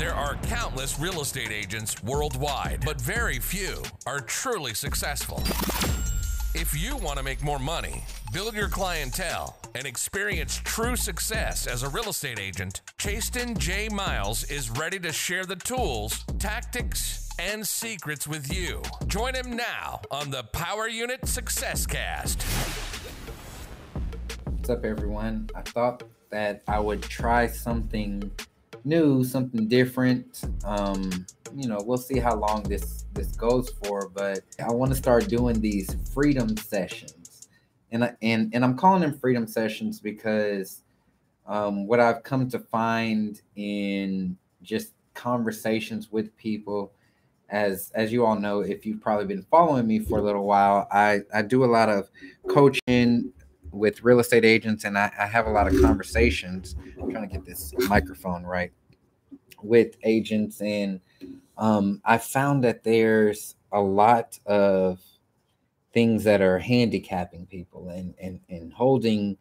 There are countless real estate agents worldwide, but very few are truly successful. If you want to make more money, build your clientele, and experience true success as a real estate agent, Chastin J. Miles is ready to share the tools, tactics, and secrets with you. Join him now on the Power Unit Success Cast. What's up, everyone? I thought that I would try something new, something different. Um, you know, we'll see how long this this goes for, but I want to start doing these freedom sessions, and I, and and I'm calling them freedom sessions because um, what I've come to find in just conversations with people, as as you all know, if you've probably been following me for a little while, I I do a lot of coaching with real estate agents and I, I, have a lot of conversations I'm trying to get this microphone right with agents and um, I found that there's a lot of things that are handicapping people and and, and holding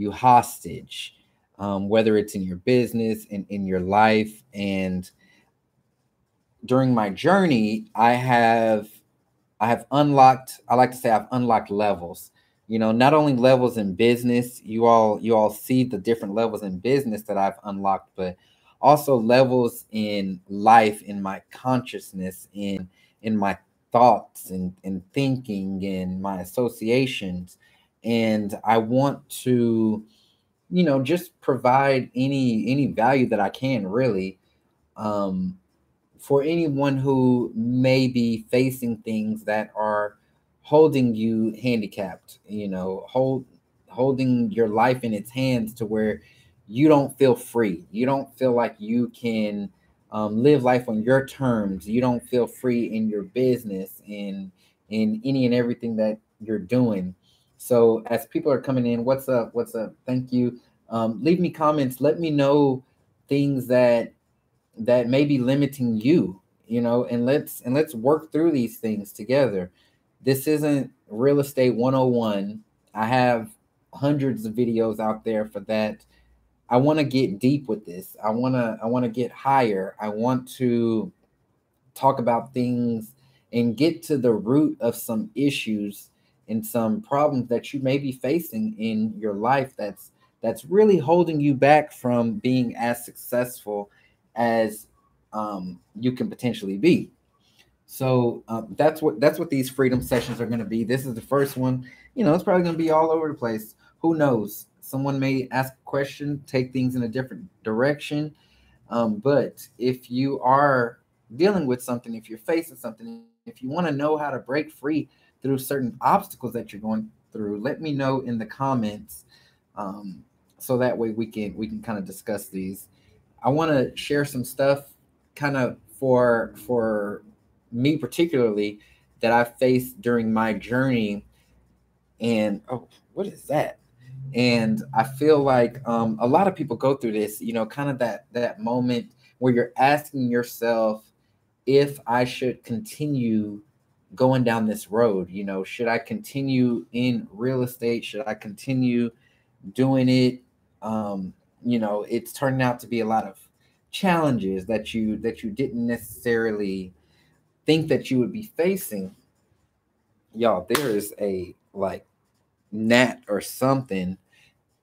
you hostage, um, whether it's in your business and in your life. And during my journey, I have I have unlocked. I like to say I've unlocked levels. You know, not only levels in business. You all you all see the different levels in business that I've unlocked, but also levels in life in my consciousness in in my thoughts and, and thinking and my associations and i want to you know just provide any any value that i can really um for anyone who may be facing things that are holding you handicapped you know hold holding your life in its hands to where you don't feel free. You don't feel like you can um, live life on your terms. You don't feel free in your business in in any and everything that you're doing. So as people are coming in, what's up? What's up? Thank you. Um, leave me comments. Let me know things that that may be limiting you. You know, and let's and let's work through these things together. This isn't real estate 101. I have hundreds of videos out there for that I want to get deep with this. I want to I want to get higher. I want to talk about things and get to the root of some issues and some problems that you may be facing in your life that's that's really holding you back from being as successful as um, you can potentially be. So um, that's what that's what these freedom sessions are going to be. This is the first one. You know, it's probably going to be all over the place. Who knows? someone may ask a question, take things in a different direction. Um, but if you are dealing with something, if you're facing something, if you want to know how to break free through certain obstacles that you're going through, let me know in the comments. Um, so that way we can we can kind of discuss these. I want to share some stuff kind of for for me particularly that I faced during my journey. And oh, what is that? and i feel like um, a lot of people go through this you know kind of that that moment where you're asking yourself if i should continue going down this road you know should i continue in real estate should i continue doing it um, you know it's turning out to be a lot of challenges that you that you didn't necessarily think that you would be facing y'all there is a like gnat or something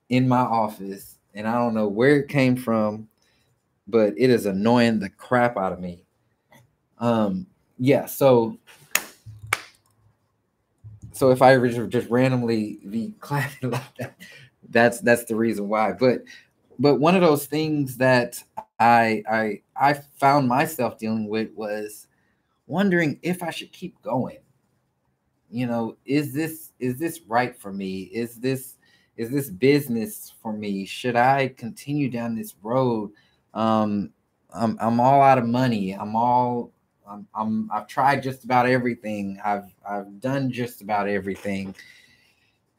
in my office, and I don't know where it came from, but it is annoying the crap out of me. Um, yeah, so so if I just randomly be clapping like that, that's that's the reason why. But but one of those things that I I I found myself dealing with was wondering if I should keep going. You know is this is this right for me? Is this is this business for me? Should i continue down this road? Um i'm, I'm all out of money. I'm all I'm, I'm i've tried just about everything. I've i've done just about everything.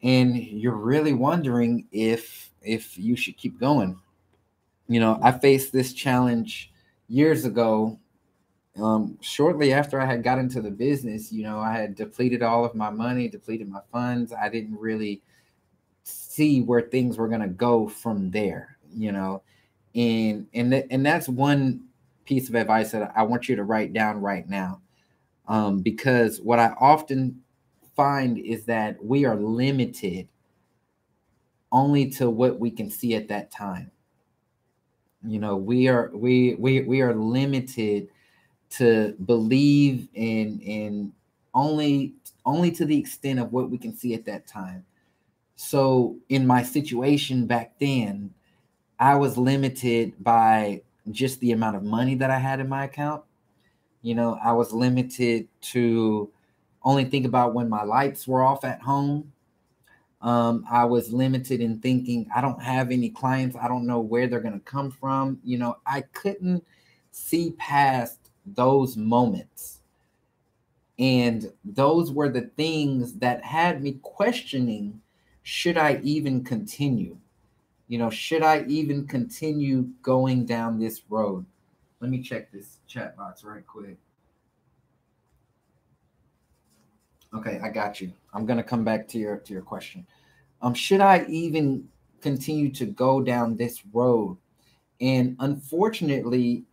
And you're really wondering if if you should keep going. You know i faced this challenge years ago um, shortly after I had got into the business, you know, I had depleted all of my money, depleted my funds. I didn't really see where things were going to go from there, you know, and and th- and that's one piece of advice that I want you to write down right now. Um, because what I often find is that we are limited only to what we can see at that time. You know, we are we we we are limited to believe in in only only to the extent of what we can see at that time. So in my situation back then, I was limited by just the amount of money that I had in my account. You know, I was limited to only think about when my lights were off at home. Um, I was limited in thinking I don't have any clients. I don't know where they're going to come from. You know, I couldn't see past those moments. And those were the things that had me questioning should I even continue? You know, should I even continue going down this road? Let me check this chat box right quick. Okay, I got you. I'm gonna come back to your to your question. Um, should I even continue to go down this road? And unfortunately,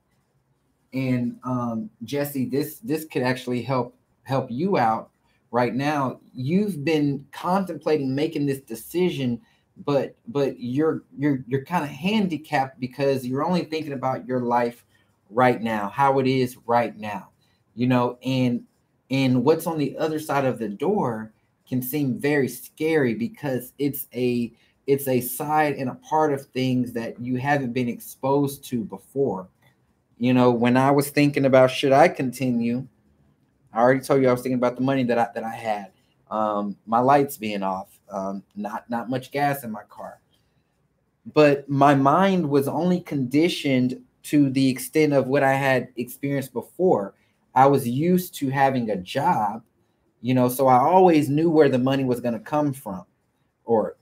and um, Jesse, this this could actually help help you out right now. You've been contemplating making this decision, but but you're you're you're kind of handicapped because you're only thinking about your life right now, how it is right now, you know, and and what's on the other side of the door can seem very scary because it's a it's a side and a part of things that you haven't been exposed to before you know, when I was thinking about should I continue, I already told you I was thinking about the money that I that I had, um, my lights being off, um, not not much gas in my car. But my mind was only conditioned to the extent of what I had experienced before. I was used to having a job, you know, so I always knew where the money was going to come from, or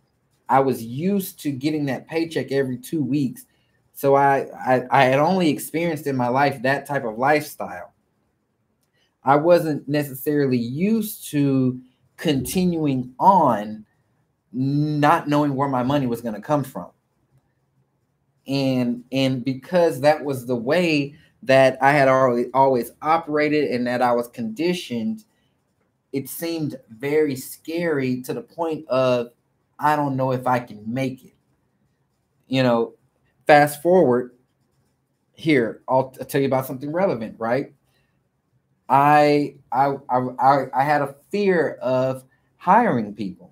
I was used to getting that paycheck every two weeks so I, I I had only experienced in my life that type of lifestyle. I wasn't necessarily used to continuing on not knowing where my money was going to come from. And and because that was the way that I had already always operated and that I was conditioned, it seemed very scary to the point of I don't know if I can make it. You know, fast forward here, I'll, I'll tell you about something relevant, right? I, I I I had a fear of hiring people.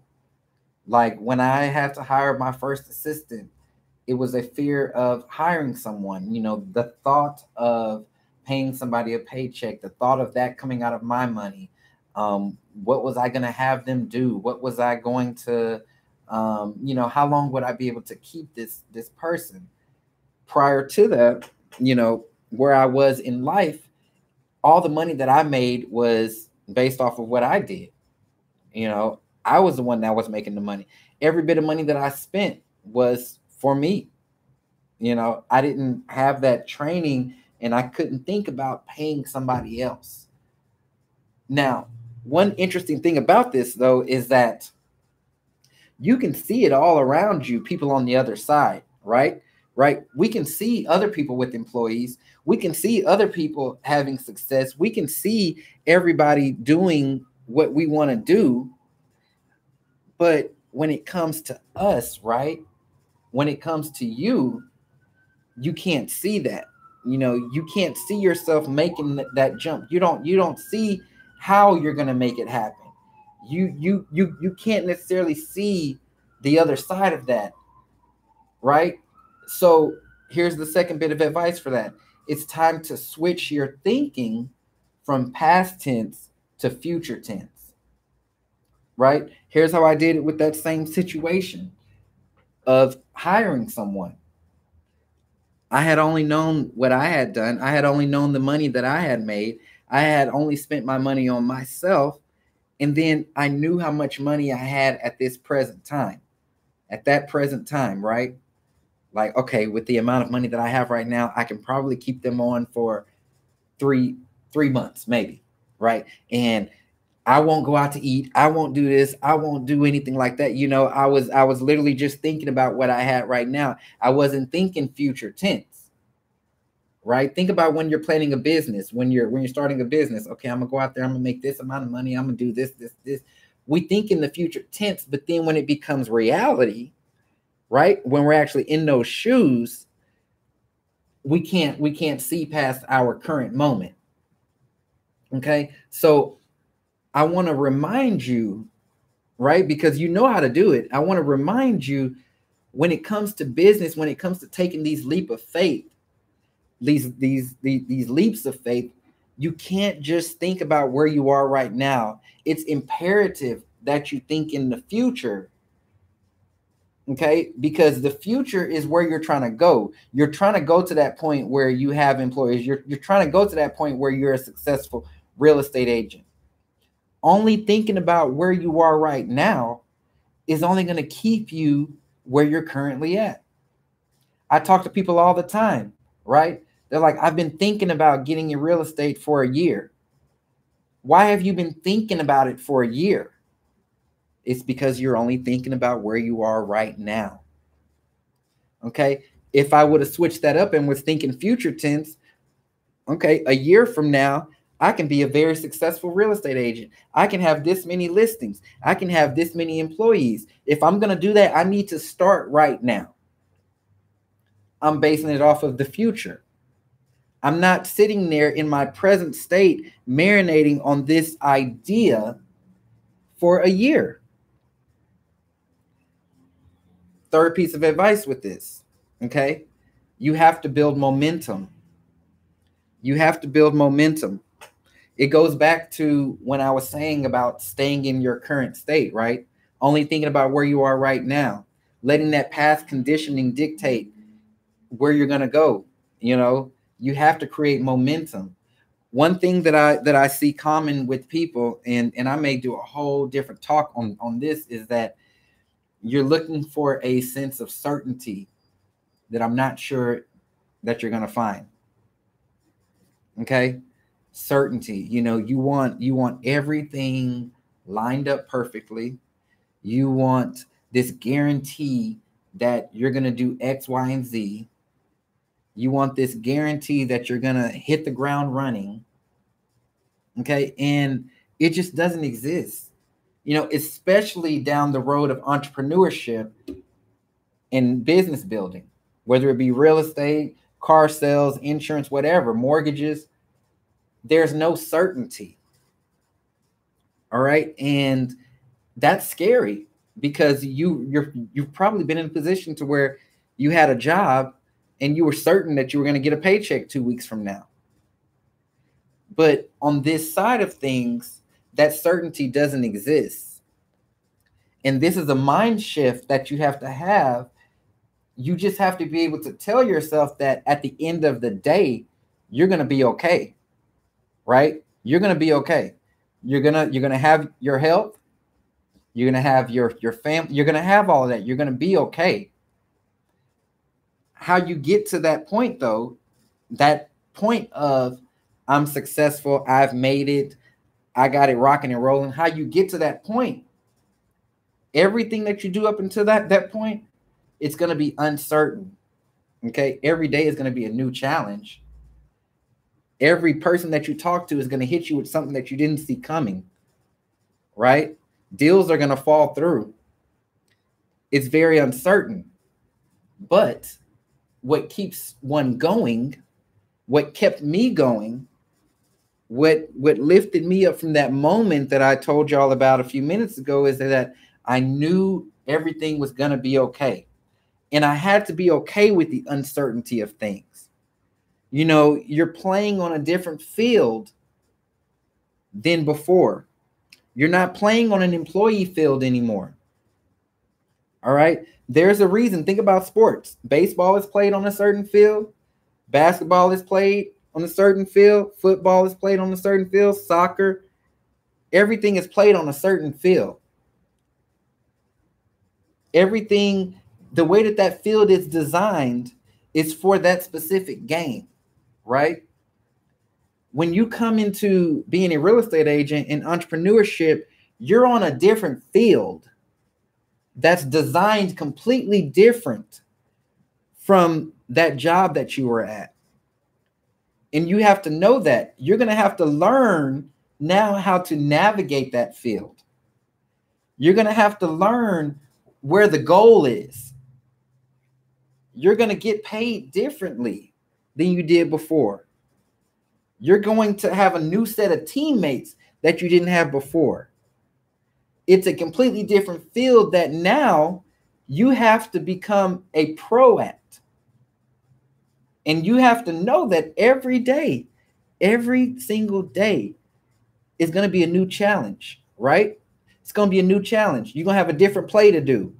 Like when I had to hire my first assistant, it was a fear of hiring someone. You know, the thought of paying somebody a paycheck, the thought of that coming out of my money. Um, what was I going to have them do? What was I going to, um, you know, how long would I be able to keep this this person? Prior to that, you know, where I was in life, all the money that I made was based off of what I did. You know, I was the one that was making the money. Every bit of money that I spent was for me. You know, I didn't have that training and I couldn't think about paying somebody else. Now, one interesting thing about this, though, is that you can see it all around you, people on the other side, right? Right? We can see other people with employees. We can see other people having success. We can see everybody doing what we want to do. But when it comes to us, right? When it comes to you, you can't see that. You know, you can't see yourself making that, jump. You don't you don't see how you're going to make it happen. You you you you can't necessarily see the other side of that. Right? So here's the second bit of advice for that it's time to switch your thinking from past tense to future tense. Right? Here's how I did it with that same situation of hiring someone. I had only known what I had done. I had only known the money that I had made. I had only spent my money on myself. And then I knew how much money I had at this present time. At that present time, right? Like okay with the amount of money that i have right now i can probably keep them on for three three months maybe right and i won't go out to eat i won't do this i won't do anything like that you know i was i was literally just thinking about what i had right now i wasn't thinking future tense right? Think about when you're planning a business, when you're when you're starting a business. Okay, I'm gonna go out there, I'm gonna make this amount of money, I'm gonna do this, this, this. We think in the future tense, but then when it becomes reality, right? When we're actually in those shoes, we can't we can't see past our current moment. Okay, so I want to remind you, right? Because you know how to do it. I want to remind you when it comes to business, when it comes to taking these leap of faith, these these these, these leaps of faith, you can't just think about where you are right now. It's imperative that you think in the future. Okay, because the future is where you're trying to go. You're trying to go to that point where you have employees. You're, you're trying to go to that point where you're a successful real estate agent. Only thinking about where you are right now is only going to keep you where you're currently at. I talk to people all the time, right? They're like, I've been thinking about getting in real estate for a year. Why have you been thinking about it for a year? It's because you're only thinking about where you are right now. Okay. If I would have switched that up and was thinking future tense, okay, a year from now, I can be a very successful real estate agent. I can have this many listings. I can have this many employees. If I'm going to do that, I need to start right now. I'm basing it off of the future. I'm not sitting there in my present state marinating on this idea for a year. Third piece of advice with this, okay? You have to build momentum. You have to build momentum. It goes back to when I was saying about staying in your current state, right? Only thinking about where you are right now, letting that past conditioning dictate where you're going to go, you know? you have to create momentum one thing that i that i see common with people and and i may do a whole different talk on on this is that you're looking for a sense of certainty that i'm not sure that you're going to find okay certainty you know you want you want everything lined up perfectly you want this guarantee that you're going to do x y and z you want this guarantee that you're going to hit the ground running. Okay. And it just doesn't exist. You know, especially down the road of entrepreneurship and business building, whether it be real estate, car sales, insurance, whatever, mortgages, there's no certainty. All right. And that's scary because you you're you've probably been in a position to where you had a job and you were certain that you were going to get a paycheck two weeks from now. But on this side of things, that certainty doesn't exist. And this is a mind shift that you have to have. You just have to be able to tell yourself that at the end of the day, you're going to be okay. Right? You're going to be okay. You're going to you're going to have your health. You're going to have your your family. You're going to have all of that. You're going to be okay how you get to that point though that point of i'm successful i've made it i got it rocking and rolling. How you get to that point? Everything that you do up until that that point it's going to be uncertain okay? Every day is going to be a new challenge. Every person that you talk to is going to hit you with something that you didn't see coming right? Deals are going to fall through. It's very uncertain but what keeps one going, what kept me going, what what lifted me up from that moment that I told y'all about a few minutes ago is that I knew everything was going to be okay. And I had to be okay with the uncertainty of things. You know, you're playing on a different field than before. You're not playing on an employee field anymore. All right. There's a reason. Think about sports. Baseball is played on a certain field. Basketball is played on a certain field. Football is played on a certain field. Soccer. Everything is played on a certain field. Everything, the way that that field is designed is for that specific game, right? When you come into being a real estate agent and entrepreneurship, you're on a different field that's designed completely different from that job that you were at. And you have to know that. You're going to have to learn now how to navigate that field. You're going to have to learn where the goal is. You're going to get paid differently than you did before. You're going to have a new set of teammates that you didn't have before. It's a completely different field that now you have to become a pro at. And you have to know that every day, every single day is going to be a new challenge, right? It's going to be a new challenge. You're going to have a different play to do.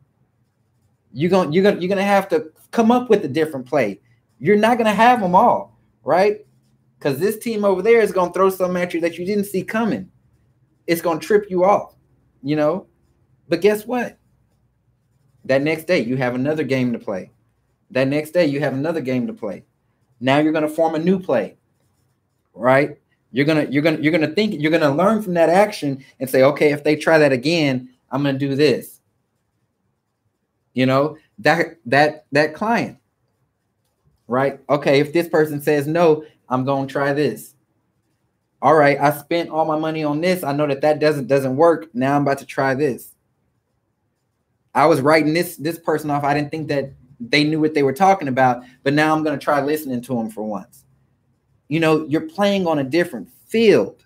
You're going you're going you're going to have to come up with a different play. You're not going to have them all, right? Cuz this team over there is going to throw something at you that you didn't see coming. It's going to trip you off, you know? But guess what? That next day you have another game to play. That next day you have another game to play. Now you're going to form a new play. Right? You're going to you're to you're to think you're to learn from that action and say, "Okay, if they try that again, I'm going to do this." You know, that that that client. Right? Okay, if this person says no, I'm going to try this. All right, I spent all my money on this. I know that that doesn't doesn't work. Now I'm about to try this. I was writing this this person off. I didn't think that they knew what they were talking about, but now I'm going to try listening to them for once. You know, you're playing on a different field.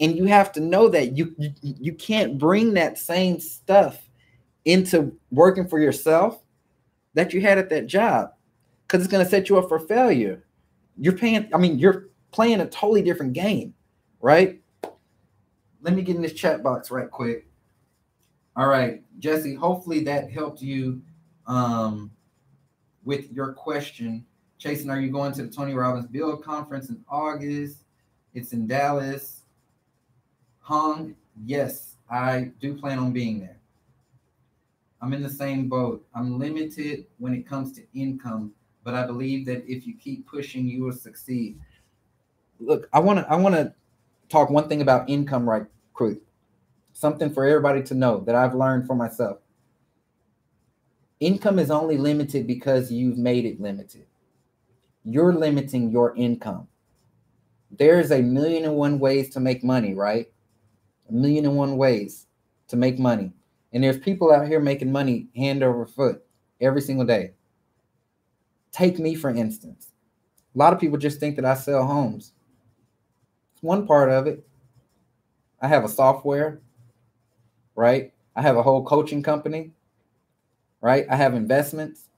And you have to know that you you, you can't bring that same stuff into working for yourself that you had at that job cuz it's going to set you up for failure. You're paying I mean, you're playing a totally different game, right? Let me get in this chat box right quick. All right, Jesse, hopefully that helped you um, with your question. Chastin, are you going to the Tony Robbins Build Conference in August? It's in Dallas. Hung, yes, I do plan on being there. I'm in the same boat. I'm limited when it comes to income, but I believe that if you keep pushing, you will succeed. Look, I want to I want to talk one thing about income right quick. Something for everybody to know that I've learned for myself income is only limited because you've made it limited. You're limiting your income. There's a million and one ways to make money, right? A million and one ways to make money. And there's people out here making money hand over foot every single day. Take me, for instance. A lot of people just think that I sell homes. It's one part of it. I have a software, right? I have a whole coaching company right? I have investments,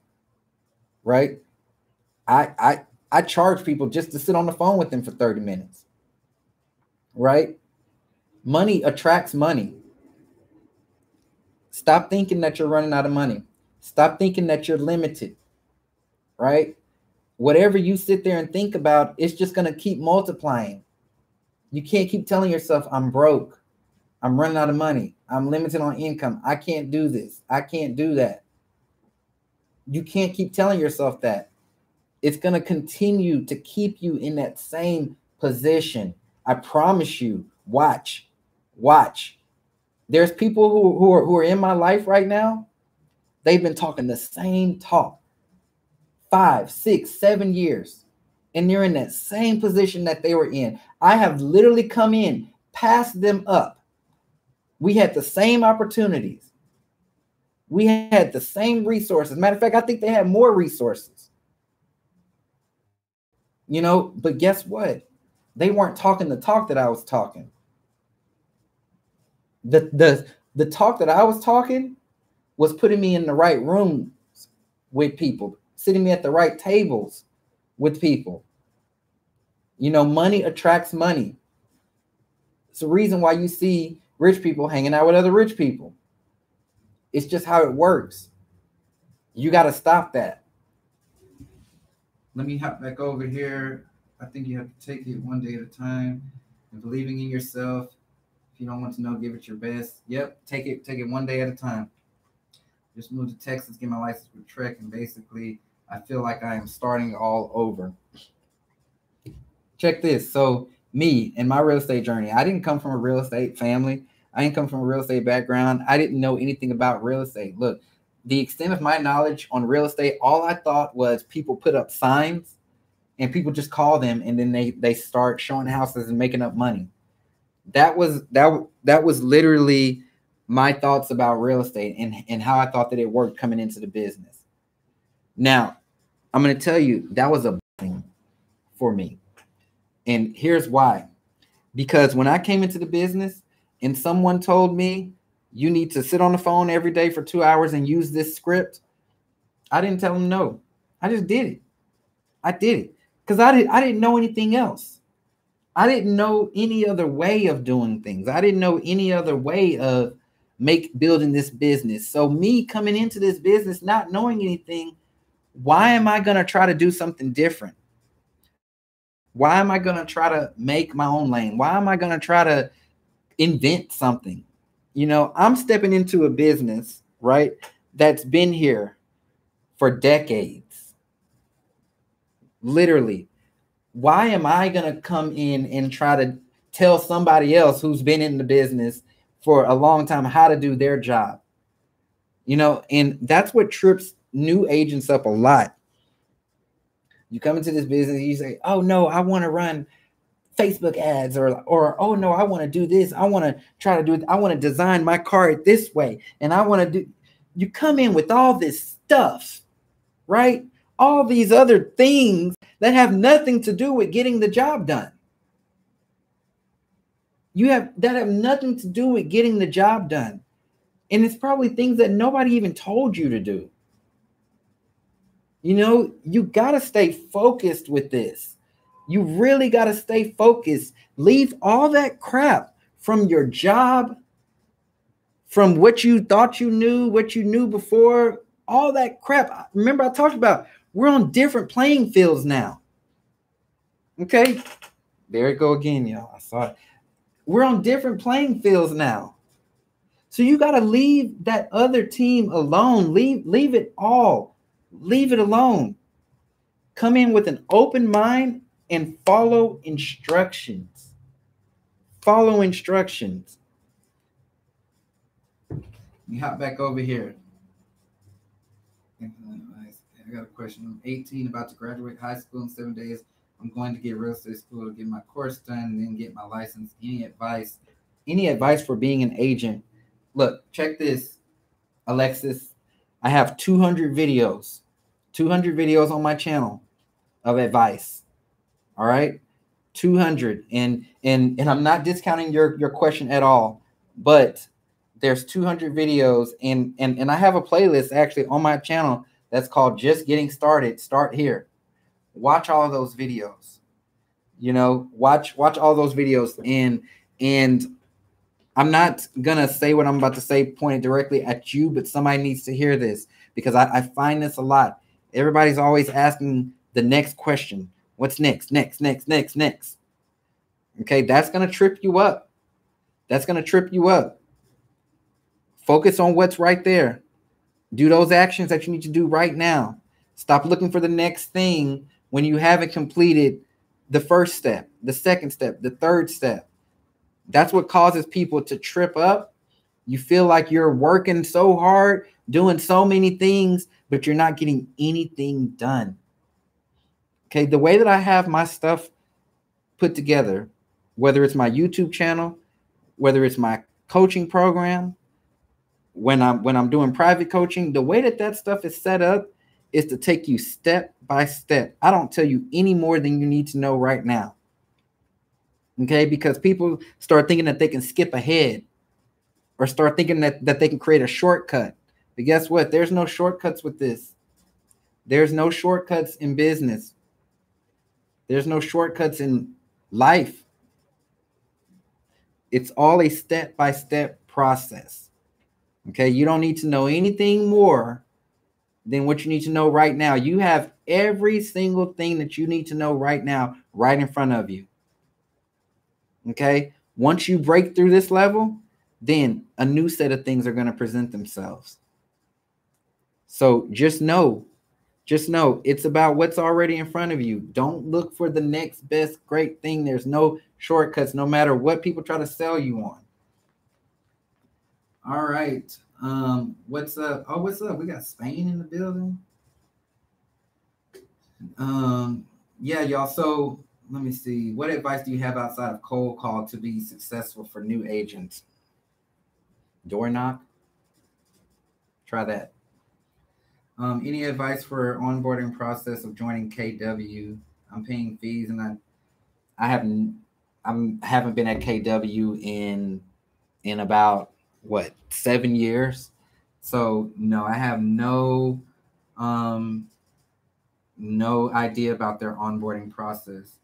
right? I I I charge people just to sit on the phone with them for 30 minutes. Right? Money attracts money. Stop thinking that you're running out of money. Stop thinking that you're limited. Right? Whatever you sit there and think about, it's just going to keep multiplying. You can't keep telling yourself, I'm broke. I'm running out of money. I'm limited on income. I can't do this. I can't do that. You can't keep telling yourself that. It's going to continue to keep you in that same position. I promise you. Watch. Watch. There's people who, who, are, who are in my life right now. They've been talking the same talk five, six, seven years, and they're in that same position that they were in. I have literally come in, passed them up. We had the same opportunities. We had the same resources. Matter of fact, I think they had more resources. You know, but guess what? They weren't talking the talk that I was talking. The the the talk that I was talking was putting me in the right rooms with people, sitting me at the right tables with people. You know, money attracts money. It's the reason why you see rich people hanging out with other rich people. It's just how it works. You got to stop that. Let me hop back over here. I think you have to take it one day at a time and believing in yourself. If you don't want to know, give it your best. Yep, take it, take it one day at a time. Just moved to Texas, get my license for TREC, and basically I feel like I am starting all over. Check this. So me and my real estate journey, I didn't come from a real estate family. I didn't come from a real estate background. I didn't know anything about real estate. Look, the extent of my knowledge on real estate, all I thought was people put up signs and people just call them and then they they start showing houses and making up money. That was that that was literally my thoughts about real estate and, and how I thought that it worked coming into the business. Now, I'm going to tell you that was a thing for me. And here's why. Because when I came into the business and someone told me you need to sit on the phone every day for 2 hours and use this script, I didn't tell them no. I just did it. I did it cuz I didn't I didn't know anything else. I didn't know any other way of doing things. I didn't know any other way of make building this business. So me coming into this business not knowing anything, why am I going to try to do something different? Why am I going to try to make my own lane? Why am I going to try to invent something? You know, I'm stepping into a business, right? That's been here for decades. Literally. Why am I going to come in and try to tell somebody else who's been in the business for a long time how to do their job. You know, and that's what trips new agents up a lot. You come into this business, you say, "Oh no, I want to run Facebook ads," or or "Oh no, I want to do this. I want to try to do it. I want to design my card this way, and I want to do." You come in with all this stuff, right? All these other things that have nothing to do with getting the job done you have that have nothing to do with getting the job done. And it's probably things that nobody even told you to do. You know, you got to stay focused with this. You really got to stay focused. Leave all that crap from your job, from what you thought you knew, what you knew before, all that crap. Remember, I talked about we're on different playing fields now. Okay, there it go again, y'all. I saw it. We're on different playing fields now. So you got to leave that other team alone. Leave leave it all. Leave it alone. Come in with an open mind and follow instructions. Follow instructions. You hop back over here. I got a question. I'm 18, about to graduate high school in seven days. I'm going to get real estate school to get my course done and then get my license. Any advice? Any advice for being an agent? Look, check this, Alexis. I have 200 videos, 200 videos on my channel of advice. All right, 200, and and and I'm not discounting your your question at all, but there's 200 videos, and and and I have a playlist actually on my channel that's called "Just Getting Started." Start here. Watch all those videos. You know watch watch all those videos. And and i'm not gonna say what i'm about to say pointed directly at you but somebody needs to hear this because I, I find this a lot. Everybody's always asking the next question what's next next next next next okay that's gonna trip you up that's gonna trip you up focus on what's right there do those actions that you need to do right now stop looking for the next thing when you haven't completed the first step, the second step, the third step. That's what causes people to trip up. You feel like you're working so hard, doing so many things, but you're not getting anything done. Okay, the way that I have my stuff put together, whether it's my YouTube channel, whether it's my coaching program, when I'm when I'm doing private coaching, the way that that stuff is set up is to take you step by step. I don't tell you any more than you need to know right now. Okay, because people start thinking that they can skip ahead or start thinking that, that they can create a shortcut. But guess what? There's no shortcuts with this. There's no shortcuts in business. There's no shortcuts in life. It's all a step by step process. Okay, you don't need to know anything more than what you need to know right now. You have every single thing that you need to know right now, right in front of you. Okay. Once you break through this level, then a new set of things are going to present themselves. So just know, just know it's about what's already in front of you. Don't look for the next best great thing. There's no shortcuts, no matter what people try to sell you on. All right. Um, what's up? Oh, what's up? We got Spain in the building. Um, yeah, y'all. So let me see. What advice do you have outside of cold call to be successful for new agents? Door knock. Try that. Um, any advice for onboarding process of joining KW? I'm paying fees and I I haven't I'm haven't been at KW in in about what seven years. So no, I have no um no idea about their onboarding process.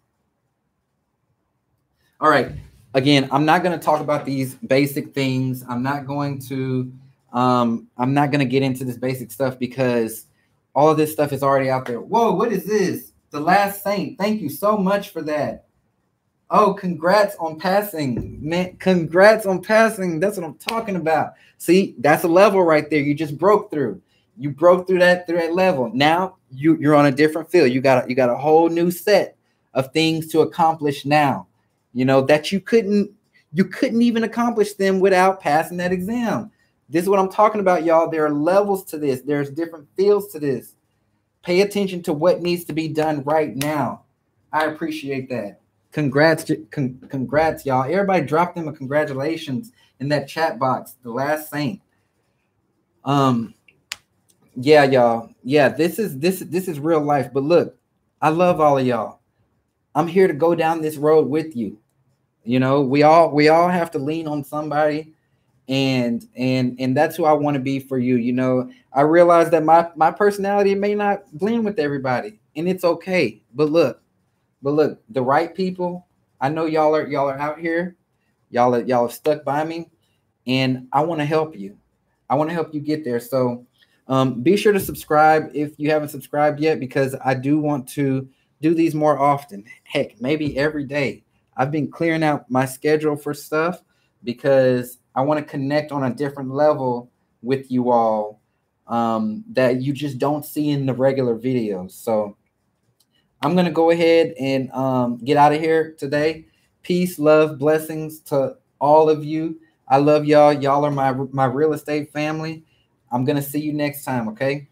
All right. Again, I'm not going to talk about these basic things. I'm not going to um I'm not going to get into this basic stuff because all of this stuff is already out there. Whoa, what is this? The last saint. Thank you so much for that. Oh, congrats on passing, man. Congrats on passing. That's what I'm talking about. See, that's a level right there. You just broke through. You broke through that through that level. Now you, you're on a different field. You got a, you got a whole new set of things to accomplish now. You know that you couldn't you couldn't even accomplish them without passing that exam. This is what I'm talking about, y'all. There are levels to this. There's different fields to this. Pay attention to what needs to be done right now. I appreciate that. Congrats, con- congrats, y'all. Everybody drop them a congratulations in that chat box. The last saint. Um, yeah, y'all. Yeah, this is this this is real life. But look, I love all of y'all. I'm here to go down this road with you. You know, we all we all have to lean on somebody and and and that's who I want to be for you. You know, I realize that my my personality may not blend with everybody, and it's okay. But look, but look, the right people. I know y'all are y'all are out here. Y'all are y'all are stuck by me, and I want to help you. I want to help you get there. So um, be sure to subscribe if you haven't subscribed yet, because I do want to do these more often. Heck, maybe every day. I've been clearing out my schedule for stuff because I want to connect on a different level with you all um, that you just don't see in the regular videos. So I'm gonna go ahead and um, get out of here today. Peace, love, blessings to all of you. I love y'all. Y'all are my my real estate family. I'm gonna see you next time. Okay.